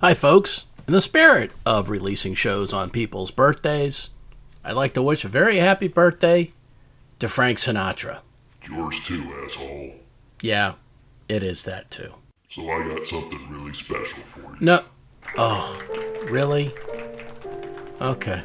Hi, folks. In the spirit of releasing shows on people's birthdays, I'd like to wish a very happy birthday to Frank Sinatra. Yours too, asshole. Yeah, it is that too. So I got something really special for you. No. Oh, really? Okay.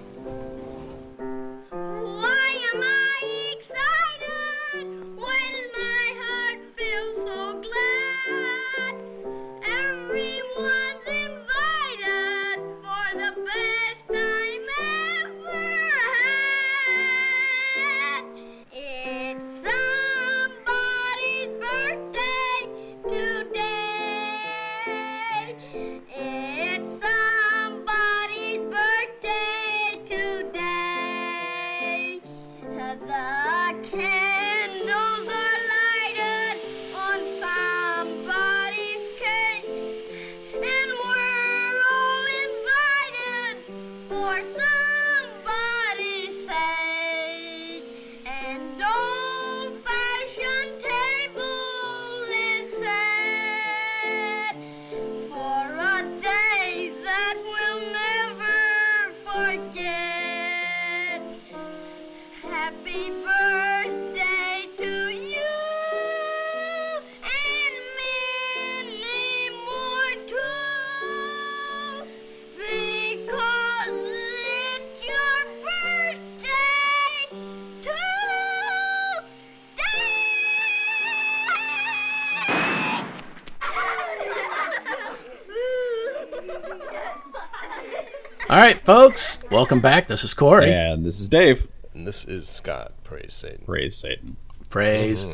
All right, folks. Welcome back. This is Corey. And this is Dave. And this is Scott. Praise Satan. Praise Satan. Praise.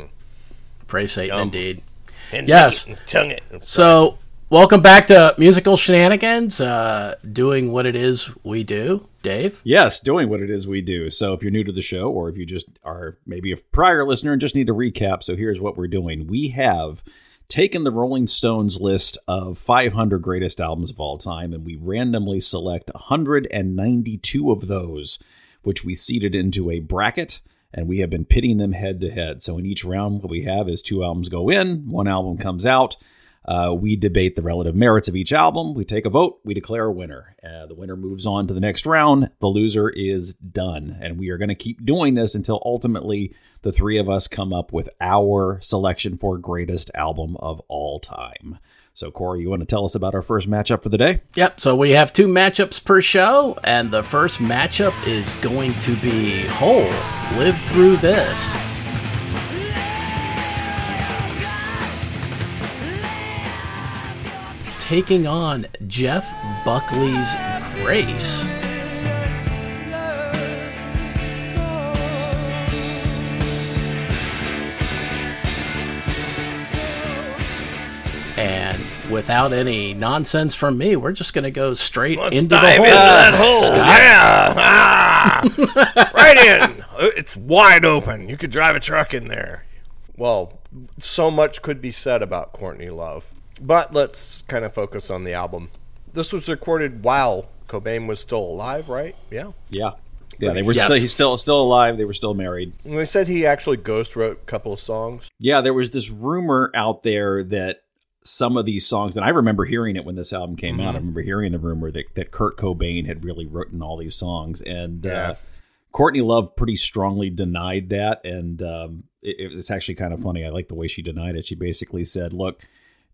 Praise Satan, Yum. indeed. And Yes. eat tongue it. So, welcome back to Musical Shenanigans, uh, doing what it is we do. Dave? Yes, doing what it is we do. So if you're new to the show, or if you just are maybe a prior listener and just need a recap, so here's what we're doing. We have taken the Rolling Stones list of 500 greatest albums of all time, and we randomly select 192 of those, which we seeded into a bracket, and we have been pitting them head to head. So in each round, what we have is two albums go in, one album comes out. Uh, we debate the relative merits of each album. We take a vote. We declare a winner. Uh, the winner moves on to the next round. The loser is done. And we are going to keep doing this until ultimately the three of us come up with our selection for greatest album of all time. So, Corey, you want to tell us about our first matchup for the day? Yep, so we have two matchups per show, and the first matchup is going to be Hole. Live through this. Taking on Jeff Buckley's Grace. And without any nonsense from me, we're just going to go straight Let's into the hole. into that hole. Yeah. Ah. right in. It's wide open. You could drive a truck in there. Well, so much could be said about Courtney Love. But let's kind of focus on the album. This was recorded while Cobain was still alive, right? Yeah. Yeah. Yeah, they were Yes. still, he's still still alive. They were still married. And they said he actually ghost wrote a couple of songs. Yeah, there was this rumor out there that some of these songs, and I remember hearing it when this album came Mm-hmm. out. I remember hearing the rumor that, that Kurt Cobain had really written all these songs, and Yeah. uh, Courtney Love pretty strongly denied that. And um, it, it was actually kind of funny. I like the way she denied it. She basically said, "Look."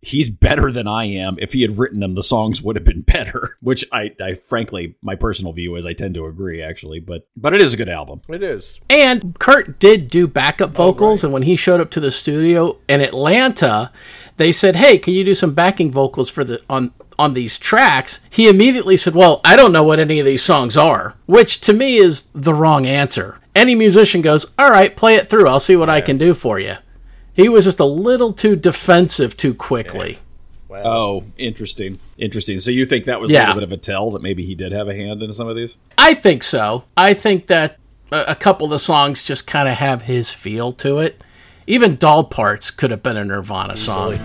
He's better than I am. If he had written them, the songs would have been better. Which I, I frankly, my personal view is I tend to agree, actually. But but it is a good album. It is. And Kurt did do backup oh, vocals, and when he showed up to the studio in Atlanta, they said, "Hey, can you do some backing vocals for the on on these tracks?" He immediately said, "Well, I don't know what any of these songs are," which to me is the wrong answer. Any musician goes, "All right, play it through. I'll see what I can do for you." He was just a little too defensive too quickly. Oh, interesting. Interesting. So you think that was a little bit of a tell that maybe he did have a hand in some of these? I think so. I think that a, a couple of the songs just kind of have his feel to it. Even Doll Parts could have been a Nirvana song.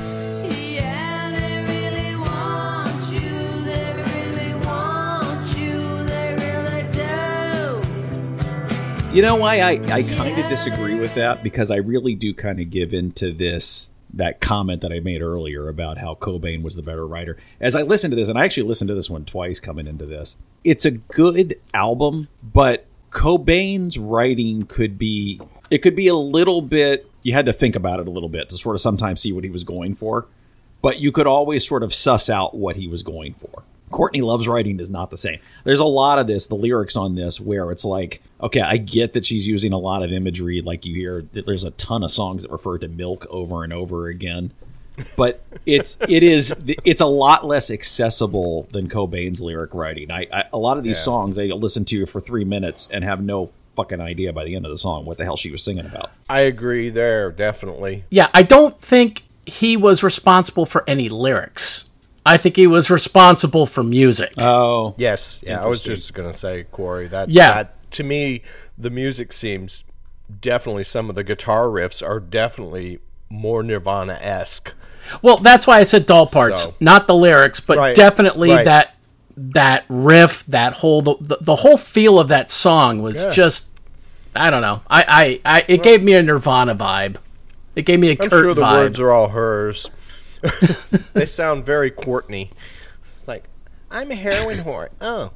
You know why I, I kind of disagree with that because I really do kind of give into this that comment that I made earlier about how Cobain was the better writer. As I listened to this, and I actually listened to this one twice coming into this, it's a good album, but Cobain's writing could be it could be a little bit you had to think about it a little bit to sort of sometimes see what he was going for, but you could always sort of suss out what he was going for. Courtney Love's writing is not the same. There's a lot of this, the lyrics on this, where it's like, okay, I get that she's using a lot of imagery, like you hear. There's a ton of songs that refer to milk over and over again, but it's it is it's a lot less accessible than Cobain's lyric writing. I, I a lot of these Yeah. songs I listen to for three minutes and have no fucking idea by the end of the song what the hell she was singing about. I agree there, definitely. Yeah, I don't think he was responsible for any lyrics. I think he was responsible for music. Oh, Yes, yeah, I was just gonna say, Corey, that Yeah. that, to me, the music seems definitely some of the guitar riffs are definitely more Nirvana esque. well, that's why I said doll parts, So- not the lyrics, but Right, definitely right. that that riff, that whole the, the, whole feel of that song was Yeah. just I don't know. I I, I it gave me a Nirvana vibe. It gave me a I'm Kurt sure the vibe. words are all hers. they sound very Courtney. It's like I'm a heroin whore. Oh,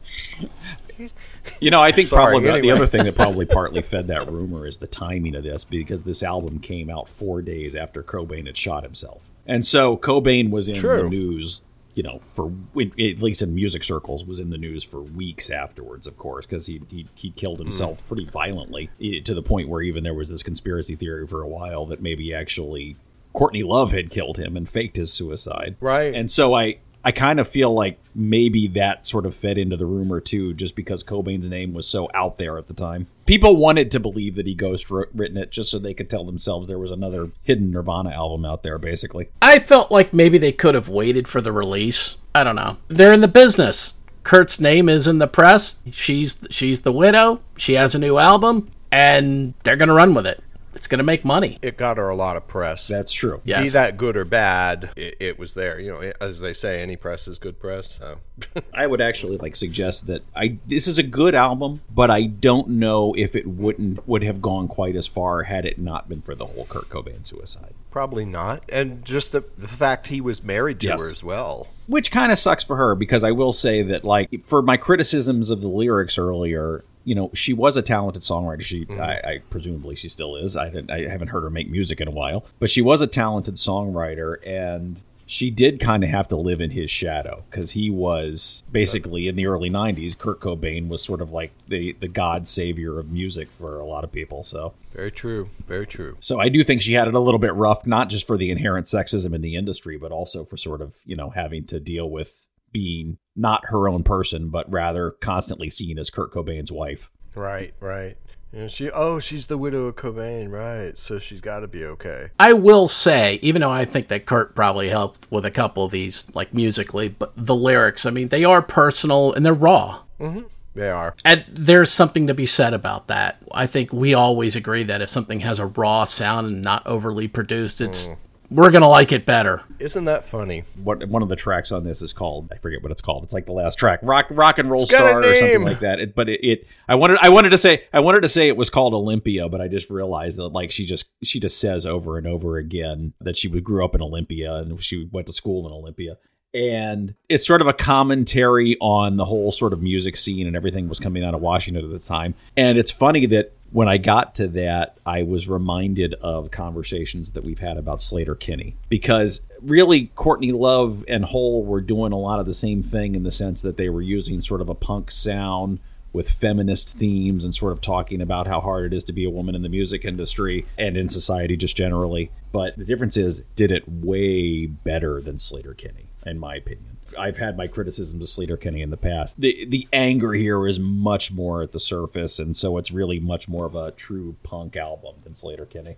You know, I think Sorry, probably the- the other thing that probably partly fed that rumor is the timing of this because this album came out four days after Cobain had shot himself, and so Cobain was in the news. You know, for at least in music circles, was in the news for weeks afterwards. Of course, because he, he he killed himself Hmm. pretty violently to the point where even there was this conspiracy theory for a while that maybe actually Courtney Love had killed him and faked his suicide. Right. And so I I kind of feel like maybe that sort of fed into the rumor too, just because Cobain's name was so out there at the time. People wanted to believe that he ghost written it just so they could tell themselves there was another hidden Nirvana album out there, basically. I felt like maybe they could have waited for the release. I don't know. They're in the business. Kurt's name is in the press. She's she's the widow. She has a new album, and they're gonna run with it. It's gonna make money. it got her a lot of press. That's true. Yes. Be that good or bad, it, it was there. You know, as they say, any press is good press. So. I would actually like suggest that I this is a good album, but I don't know if it wouldn't would have gone quite as far had it not been for the whole Kurt Cobain suicide. Probably not. And just the, the fact he was married to Yes. her as well. which kind of sucks for her because I will say that like for my criticisms of the lyrics earlier, you know, she was a talented songwriter. She, mm-hmm. I, I presumably she still is. I, I haven't heard her make music in a while, but she was a talented songwriter, and she did kind of have to live in his shadow because he was basically in the early '90s. Kurt Cobain was sort of like the the god savior of music for a lot of people. So Very true. Very true. so I do think she had it a little bit rough, not just for the inherent sexism in the industry, but also for sort of, you know, having to deal with being not her own person, but rather constantly seen as Kurt Cobain's wife. Right, right. And she, oh, she's the widow of Cobain, right? So she's got to be okay. I will say, even though I think that Kurt probably helped with a couple of these, like musically, but the lyrics, I mean, they are personal and they're raw. Mm-hmm. They are. And there's something to be said about that. I think we always agree that if something has a raw sound and not overly produced, it's mm. We're gonna like it better. Isn't that funny? What one of the tracks on this is called? I forget what it's called. It's like the last track, rock, rock and roll It's got a star or something like that. It, but it, it, I wanted, I wanted to say, I wanted to say it was called Olympia, but I just realized that like she just, she just says over and over again that she would grew up in Olympia and she went to school in Olympia. And it's sort of a commentary on the whole sort of music scene and everything was coming out of Washington at the time. And it's funny that when I got to that, I was reminded of conversations that we've had about Sleater-Kinney because really Courtney Love and Hole were doing a lot of the same thing in the sense that they were using sort of a punk sound with feminist themes and sort of talking about how hard it is to be a woman in the music industry and in society just generally. But the difference is, did it way better than Sleater-Kinney, in my opinion. I've had my criticisms of Sleater-Kinney in the past. The the anger here is much more at the surface, and so it's really much more of a true punk album than Sleater-Kinney.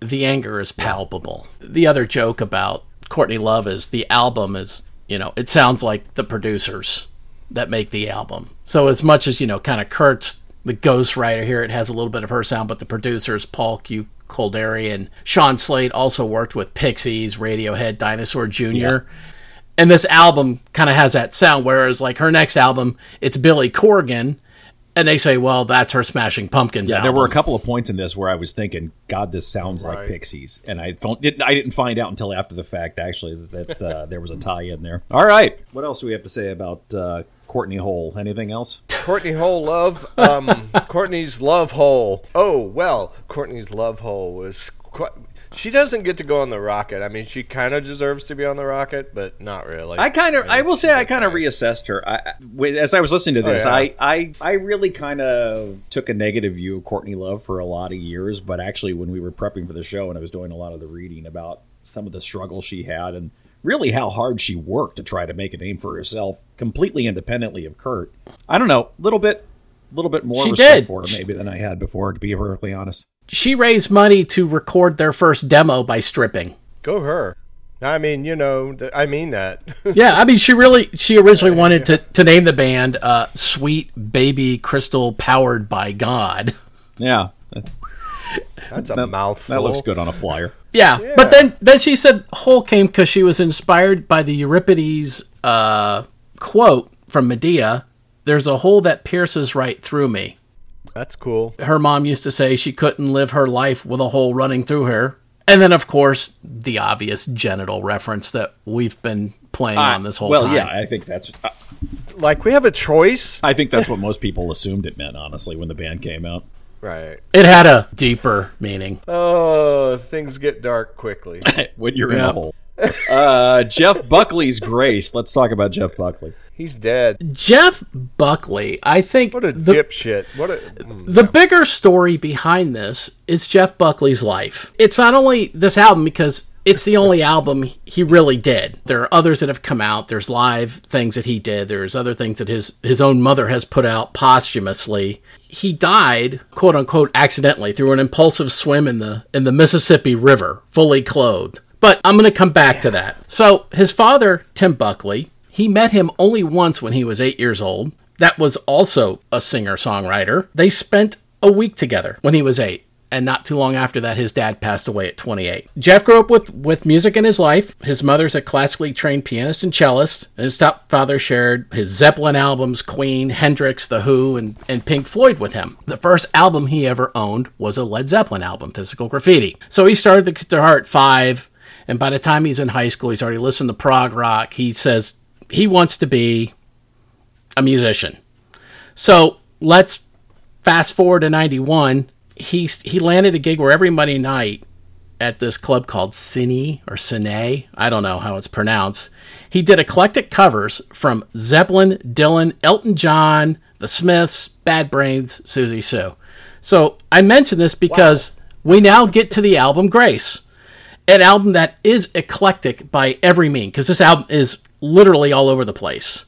The anger is palpable. The other joke about Courtney Love is the album is, you know, it sounds like the producers that make the album. So as much as, you know, kind of Kurt's the ghostwriter here, it has a little bit of her sound, but the producers, Paul Q. Kolderie and Sean Slade also worked with Pixies, Radiohead, Dinosaur Jr. And this album kind of has that sound, whereas like her next album, it's Billy Corgan, and they say, well, that's her Smashing Pumpkins Yeah, album. there were a couple of points in this where I was thinking, God, this sounds like Pixies, and I don't, didn't. I didn't find out until after the fact, actually, that uh, there was a tie in there. All right, what else do we have to say about uh, Courtney Hole? Anything else? Courtney Hole love. Um, Courtney's love hole. Oh well, Courtney's love hole was quite. She doesn't get to go on the rocket. I mean, she kind of deserves to be on the rocket, but not really. I kind of, I will say, I kind of reassessed her. I, as I was listening to oh, this, Oh, yeah. I, I, I really kind of took a negative view of Courtney Love for a lot of years. But actually, when we were prepping for the show and I was doing a lot of the reading about some of the struggles she had and really how hard she worked to try to make a name for herself, completely independently of Kurt, I don't know, a little bit, little bit more She respect did. for her maybe than I had before, to be perfectly honest. she raised money to record their first demo by stripping. Go her. I mean, you know, I mean that. Yeah, I mean, she really, she originally wanted to, to name the band uh, Sweet Baby Crystal Powered by God. Yeah, That's a that, mouthful. that looks good on a flyer. Yeah, but then then she said Hole came because she was inspired by the Euripides uh, quote from Medea. There's a hole that pierces right through me. That's cool. Her mom used to say she couldn't live her life with a hole running through her. And then, of course, the obvious genital reference that we've been playing ah, on this whole well, time. yeah, I think that's. I- Like we have a choice, I think that's what most people assumed it meant, honestly, when the band came out. right? It had a deeper meaning. Oh, things get dark quickly. when you're in a hole. Uh, Jeff Buckley's Grace. Let's talk about Jeff Buckley. He's dead. Jeff Buckley, I think What a the, dipshit. What a. mm. the bigger story behind this is Jeff Buckley's life. It's not only this album because it's the only album he really did. There are others that have come out. There's live things that he did. There's other things that his his own mother has put out posthumously. He died, quote unquote, accidentally through an impulsive swim in the in the Mississippi River, fully clothed. But I'm going to come back to that. So his father, Tim Buckley, he met him only once when he was eight years old. That was also a singer songwriter. They spent a week together when he was eight. And not too long after that, his dad passed away at 28. Jeff grew up with, with music in his life. His mother's a classically trained pianist and cellist. And his stepfather shared his Zeppelin albums, Queen, Hendrix, The Who, and, and Pink Floyd with him. The first album he ever owned was a Led Zeppelin album, Physical Graffiti. So he started the guitar at five. And by the time he's in high school, he's already listened to prog rock. He says he wants to be a musician. So let's fast forward to 91. He, he landed a gig where every Monday night at this club called Cine or Cine, I don't know how it's pronounced. He did eclectic covers from Zeppelin, Dylan, Elton John, The Smiths, Bad Brains, Siouxsie Sioux. So I mention this because we now get to the album Grace an album that is eclectic by every mean because this album is literally all over the place.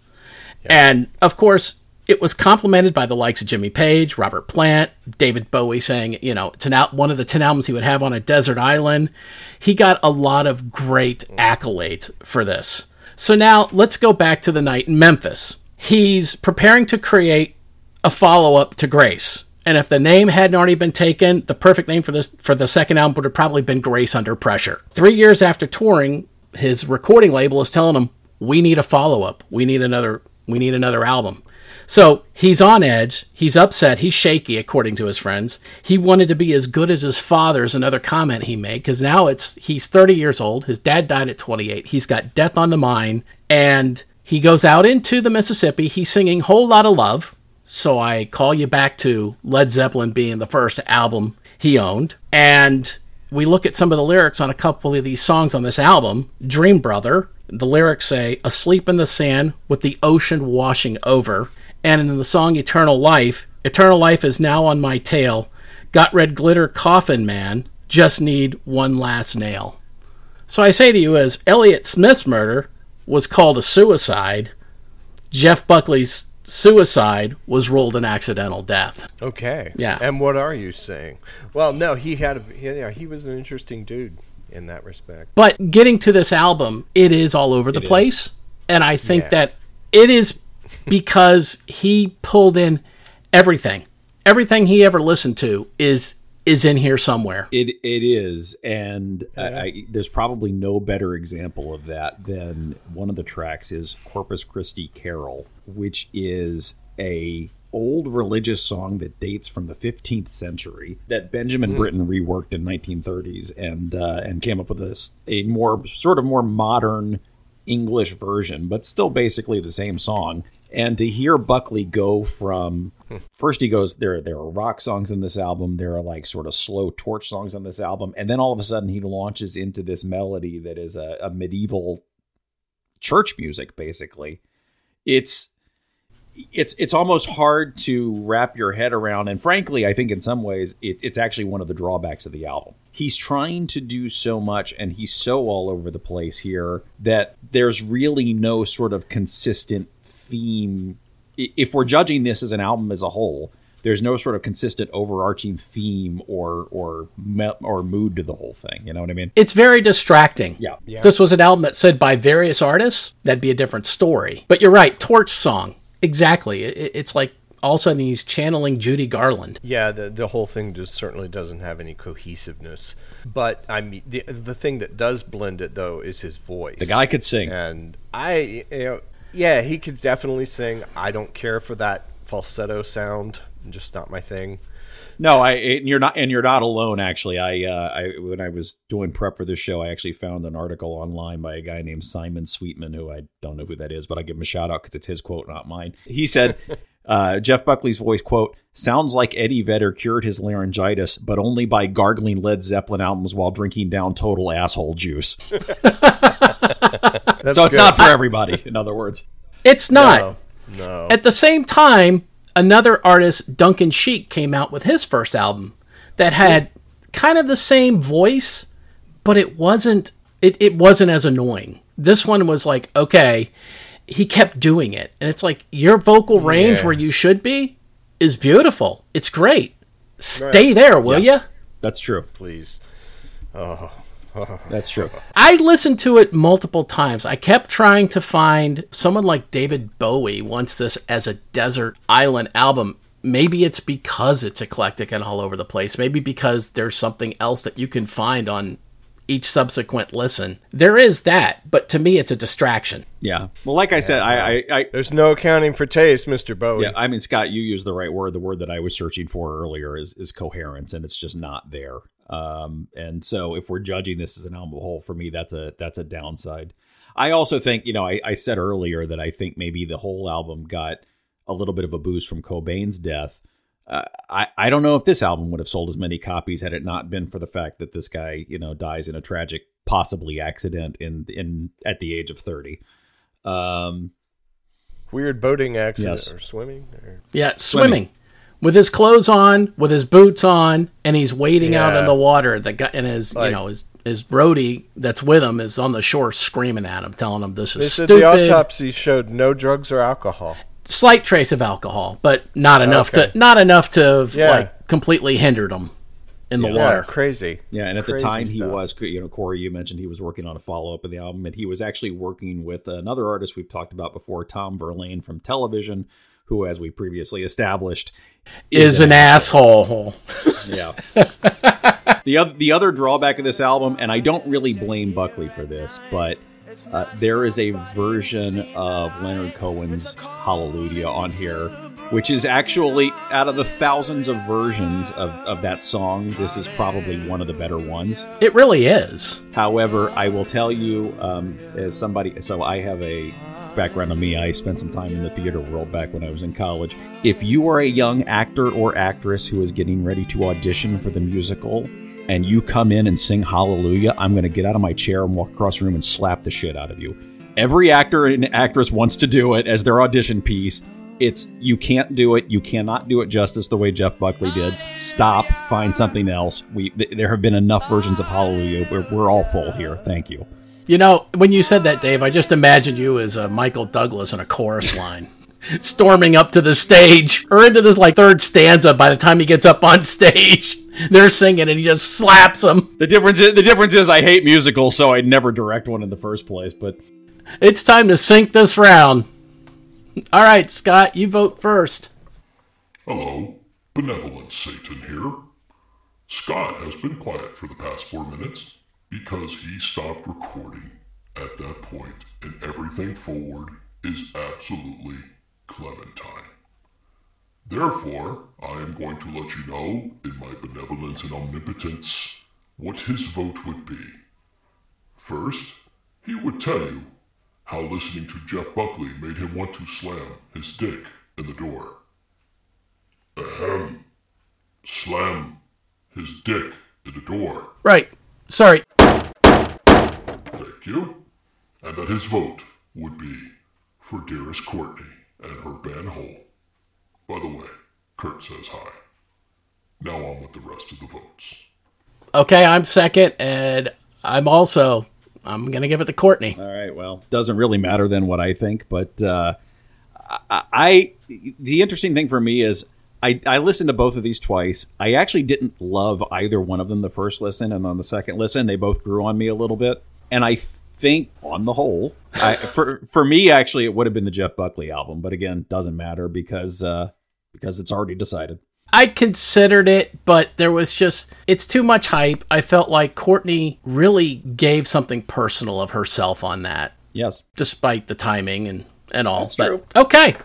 And of course it was complemented by the likes of jimmy page robert plant david bowie saying you know it's an al- one of the 10 albums he would have on a desert island. He got a lot of great accolades for this. So now let's go back to the night in memphis. He's preparing to create a follow-up to grace and if the name hadn't already been taken, the perfect name for this for the second album would have probably been Grace Under Pressure. Three years after touring, his recording label is telling him, "We need a follow up. We need another. We need another album." So he's on edge. He's upset. He's shaky, according to his friends. He wanted to be as good as his father's. Another comment he made because now it's he's 30 years old. His dad died at 28. He's got death on the mind, and he goes out into the Mississippi. He's singing "Whole Lot of Love." So I call you back to Led Zeppelin being the first album he owned. And we look at some of the lyrics on a couple of these songs on this album. Dream Brother, the lyrics say, Asleep in the sand with the ocean washing over. And in the song Eternal Life, Eternal Life is now on my tail. Got red glitter coffin man, just need one last nail. So I say to you, as Elliott Smith's murder was called a suicide, Jeff Buckley's suicide was ruled an accidental death. Okay. Yeah. And what are you saying? Well, no, he had. A, he, yeah, he was an interesting dude in that respect. But getting to this album, it is all over the It place. And I think Yeah. that it is because he pulled in everything. Everything he ever listened to is is in here somewhere. It it is, and I, I, there's probably no better example of that than one of the tracks is Corpus Christi Carol, which is a old religious song that dates from the 15th century that Benjamin Britten reworked in 1930s and uh, and came up with a, a more sort of more modern English version, but still basically the same song. And to hear Buckley go from first he goes there there are rock songs in this album, there are like sort of slow torch songs on this album, and then all of a sudden he launches into this melody that is a, a medieval church music basically. It's it's it's almost hard to wrap your head around. And frankly i think in some ways it, it's actually one of the drawbacks of the album. He's trying to do so much and he's so all over the place here that there's really no sort of consistent theme if we're judging this as an album as a whole there's no sort of consistent overarching theme or or or mood to the whole thing you know what i mean It's very distracting. yeah If this was an album that said by various artists, that'd be a different story. But you're right, Torch song. Exactly. It, it's like all of a sudden he's channeling Judy Garland. Yeah, the the whole thing just certainly doesn't have any cohesiveness. But I mean, the the thing that does blend it though is his voice. the guy could sing and I, you know, yeah, he could definitely sing. I don't care for that falsetto sound. Just not my thing. No, I and you're not and you're not alone. Actually, I, uh, I when I was doing prep for this show, I actually found an article online by a guy named Simon Sweetman, who I don't know who that is, but I give him a shout out because it's his quote, not mine. He said, uh, "Jeff Buckley's voice quote sounds like Eddie Vedder cured his laryngitis, but only by gargling Led Zeppelin albums while drinking down total asshole juice. That's So it's good. not for everybody. In other words, It's not. No, no. At the same time, another artist, Duncan Sheik, came out with his first album that had kind of the same voice, but it wasn't it, it wasn't as annoying. This one was like, okay, he kept doing it. And it's like your vocal range Yeah. where you should be is beautiful. It's great. Stay there, will ya? that's true. Please. Oh. That's true. Oh. I listened to it multiple times. I kept trying to find someone like David Bowie wants this as a desert island album. Maybe it's because it's eclectic and all over the place. Maybe because there's something else that you can find on each subsequent listen. There is that, but to me, it's a distraction. Yeah. Well, like I said, I, I, I There's no accounting for taste, Mister Bowie. Yeah, I mean, Scott, you used the right word. The word that I was searching for earlier is is coherence, and it's just not there. Um, and so, if we're judging this as an album whole, for me, that's a that's a downside. I also think, you know, I, I said earlier that I think maybe the whole album got a little bit of a boost from Cobain's death. Uh, I I don't know if this album would have sold as many copies had it not been for the fact that this guy, you know, dies in a tragic, possibly accident in in at the age of thirty. Um, Weird boating accident Yes. or swimming. Or... Yeah, swimming. With his clothes on, with his boots on, and he's wading out in the water. The guy and his, Like- you know, his his roadie that's with him is on the shore screaming at him, telling him this is. They is said stupid. the autopsy showed no drugs or alcohol. Slight trace of alcohol, but not oh, enough Okay. to not enough to have, Yeah. like completely hindered him in the Yeah, water. crazy. Yeah, and at the Crazy time he was, you know, Corey, you mentioned he was working on a follow up of the album, and he was actually working with another artist we've talked about before, Tom Verlaine from Television, who, as we previously established, Is an asshole. yeah. the other the other drawback of this album, and I don't really blame Buckley for this, but uh, there is a version of Leonard Cohen's Hallelujah on here, which is actually out of the thousands of versions of, of that song, this is probably one of the better ones. It really is. However, I will tell you, um, as somebody, so I have a background on me. I spent some time in the theater world back when I was in college. If you are a young actor or actress who is getting ready to audition for the musical, and you come in and sing Hallelujah, I'm going to get out of my chair and walk across the room and slap the shit out of you. Every actor and actress wants to do it as their audition piece. It's you can't do it. You cannot do it justice the way Jeff Buckley did. Stop. Find something else. We th- there have been enough versions of Hallelujah. We're, we're all full here. Thank you. You know, when you said that, Dave, I just imagined you as a Michael Douglas in a chorus line. Storming up to the stage or into this like third stanza by the time he gets up on stage. They're singing and he just slaps them. The difference is the difference is I hate musicals, so I'd never direct one in the first place. But It's time to sink this round. All right, Scott, you vote first. Hello, Benevolent Satan here. Scott has been quiet for the past four minutes because he stopped recording at that point, and everything forward is absolutely Clementine. Therefore, I am going to let you know, in my benevolence and omnipotence, what his vote would be. First, he would tell you how listening to Jeff Buckley made him want to slam his dick in the door. Ahem. Slam his dick in the door. Right. Sorry. Thank you. And that his vote would be for dearest Courtney and her band Hole. By the way, Kurt says hi. Now on with the rest of the votes. Okay, I'm second, and I'm also I'm gonna give it to Courtney. All right. Well, doesn't really matter then what I think, but uh, I, I the interesting thing for me is I, I listened to both of these twice. I actually didn't love either one of them the first listen, and on the second listen, they both grew on me a little bit. And I think, on the whole, I, for for me, actually, it would have been the Jeff Buckley album. But again, doesn't matter because uh, because it's already decided. I considered it, but there was just it's too much hype. I felt like Courtney really gave something personal of herself on that, Yes. despite the timing and and all. That's but true. okay.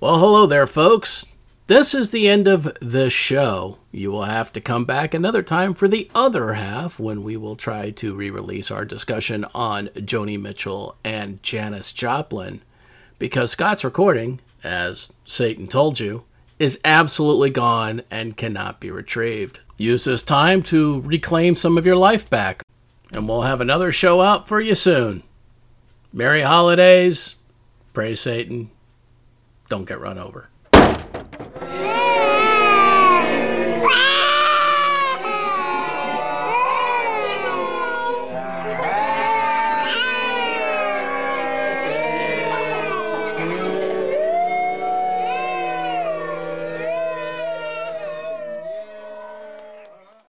Well, hello there, folks. This is the end of the show. You will have to come back another time for the other half when we will try to re release our discussion on Joni Mitchell and Janis Joplin. Because Scott's recording, as Satan told you, is absolutely gone and cannot be retrieved. Use this time to reclaim some of your life back, and we'll have another show out for you soon. Merry holidays. Praise Satan. Don't get run over.